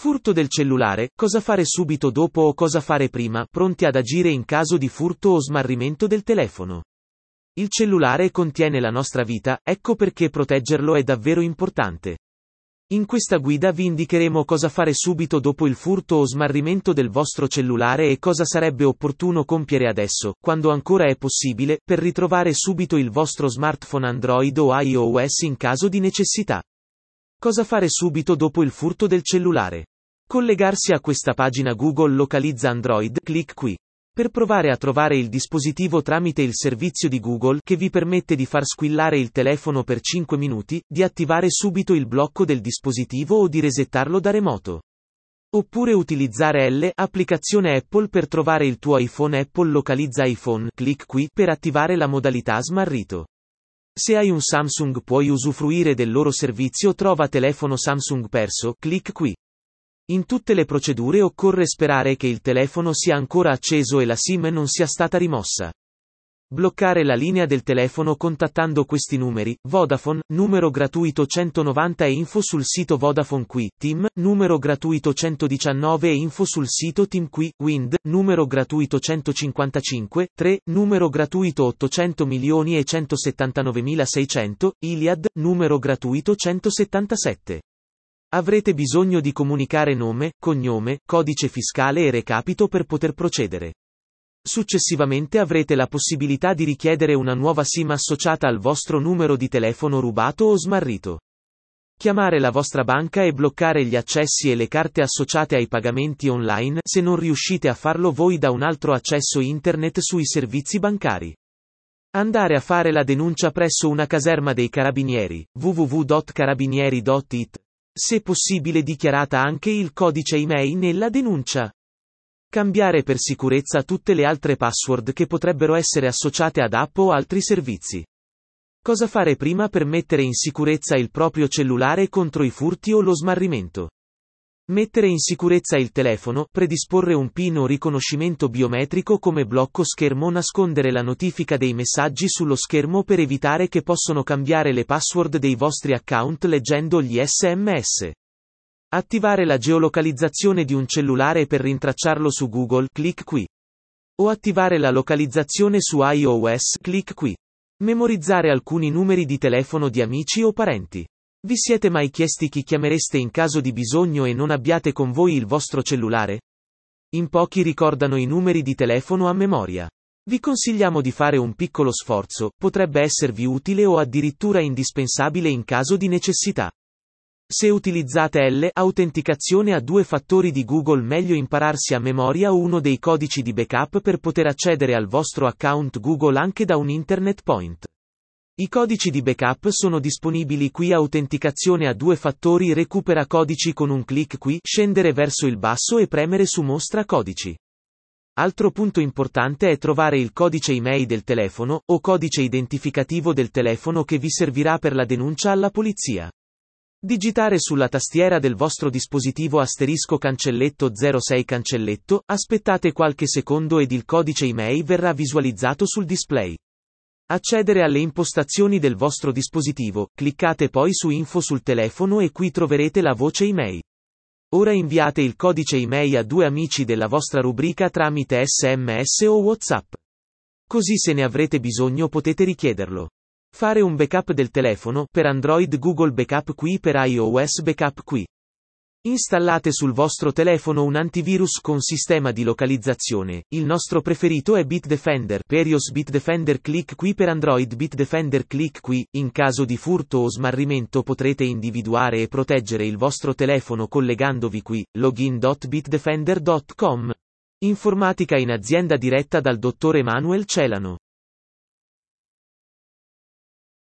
Furto del cellulare, cosa fare subito dopo o cosa fare prima, pronti ad agire in caso di furto o smarrimento del telefono. Il cellulare contiene la nostra vita, ecco perché proteggerlo è davvero importante. In questa guida vi indicheremo cosa fare subito dopo il furto o smarrimento del vostro cellulare e cosa sarebbe opportuno compiere adesso, quando ancora è possibile, per ritrovare subito il vostro smartphone Android o iOS in caso di necessità. Cosa fare subito dopo il furto del cellulare? Collegarsi a questa pagina Google localizza Android, clic qui. Per provare a trovare il dispositivo tramite il servizio di Google che vi permette di far squillare il telefono per 5 minuti, di attivare subito il blocco del dispositivo o di resettarlo da remoto. Oppure utilizzare L, applicazione Apple per trovare il tuo iPhone Apple localizza iPhone, clic qui, per attivare la modalità smarrito. Se hai un Samsung puoi usufruire del loro servizio Trova telefono Samsung perso, clic qui. In tutte le procedure occorre sperare che il telefono sia ancora acceso e la SIM non sia stata rimossa. Bloccare la linea del telefono contattando questi numeri, Vodafone, numero gratuito 190 e info sul sito Vodafone Qui, Team, numero gratuito 119 e info sul sito Team Qui, Wind, numero gratuito 155, 3, numero gratuito 800 milioni e 179.600, Iliad, numero gratuito 177. Avrete bisogno di comunicare nome, cognome, codice fiscale e recapito per poter procedere. Successivamente avrete la possibilità di richiedere una nuova SIM associata al vostro numero di telefono rubato o smarrito. Chiamare la vostra banca e bloccare gli accessi e le carte associate ai pagamenti online se non riuscite a farlo voi da un altro accesso internet sui servizi bancari. Andare a fare la denuncia presso una caserma dei carabinieri, www.carabinieri.it. Se possibile dichiarata anche il codice email nella denuncia. Cambiare per sicurezza tutte le altre password che potrebbero essere associate ad app o altri servizi. Cosa fare prima per mettere in sicurezza il proprio cellulare contro i furti o lo smarrimento? Mettere in sicurezza il telefono, predisporre un PIN o riconoscimento biometrico come blocco schermo, nascondere la notifica dei messaggi sullo schermo per evitare che possono cambiare le password dei vostri account leggendo gli SMS. Attivare la geolocalizzazione di un cellulare per rintracciarlo su Google, clic qui. O attivare la localizzazione su iOS, clic qui. Memorizzare alcuni numeri di telefono di amici o parenti. Vi siete mai chiesti chi chiamereste in caso di bisogno e non abbiate con voi il vostro cellulare? In pochi ricordano i numeri di telefono a memoria. Vi consigliamo di fare un piccolo sforzo, potrebbe esservi utile o addirittura indispensabile in caso di necessità. Se utilizzate L, autenticazione a due fattori di Google meglio impararsi a memoria uno dei codici di backup per poter accedere al vostro account Google anche da un Internet Point. I codici di backup sono disponibili qui autenticazione a due fattori recupera codici con un clic qui, scendere verso il basso e premere su mostra codici. Altro punto importante è trovare il codice email del telefono, o codice identificativo del telefono che vi servirà per la denuncia alla polizia. Digitare sulla tastiera del vostro dispositivo asterisco cancelletto 06 cancelletto, aspettate qualche secondo ed il codice email verrà visualizzato sul display. Accedere alle impostazioni del vostro dispositivo, cliccate poi su Info sul telefono e qui troverete la voce email. Ora inviate il codice email a due amici della vostra rubrica tramite SMS o WhatsApp. Così se ne avrete bisogno potete richiederlo. Fare un backup del telefono, per Android Google Backup qui per iOS Backup qui. Installate sul vostro telefono un antivirus con sistema di localizzazione. Il nostro preferito è Bitdefender. Perios Bitdefender click qui per Android Bitdefender click qui. In caso di furto o smarrimento potrete individuare e proteggere il vostro telefono collegandovi qui. login.bitdefender.com. Informatica in azienda diretta dal dottor Emanuel Celano.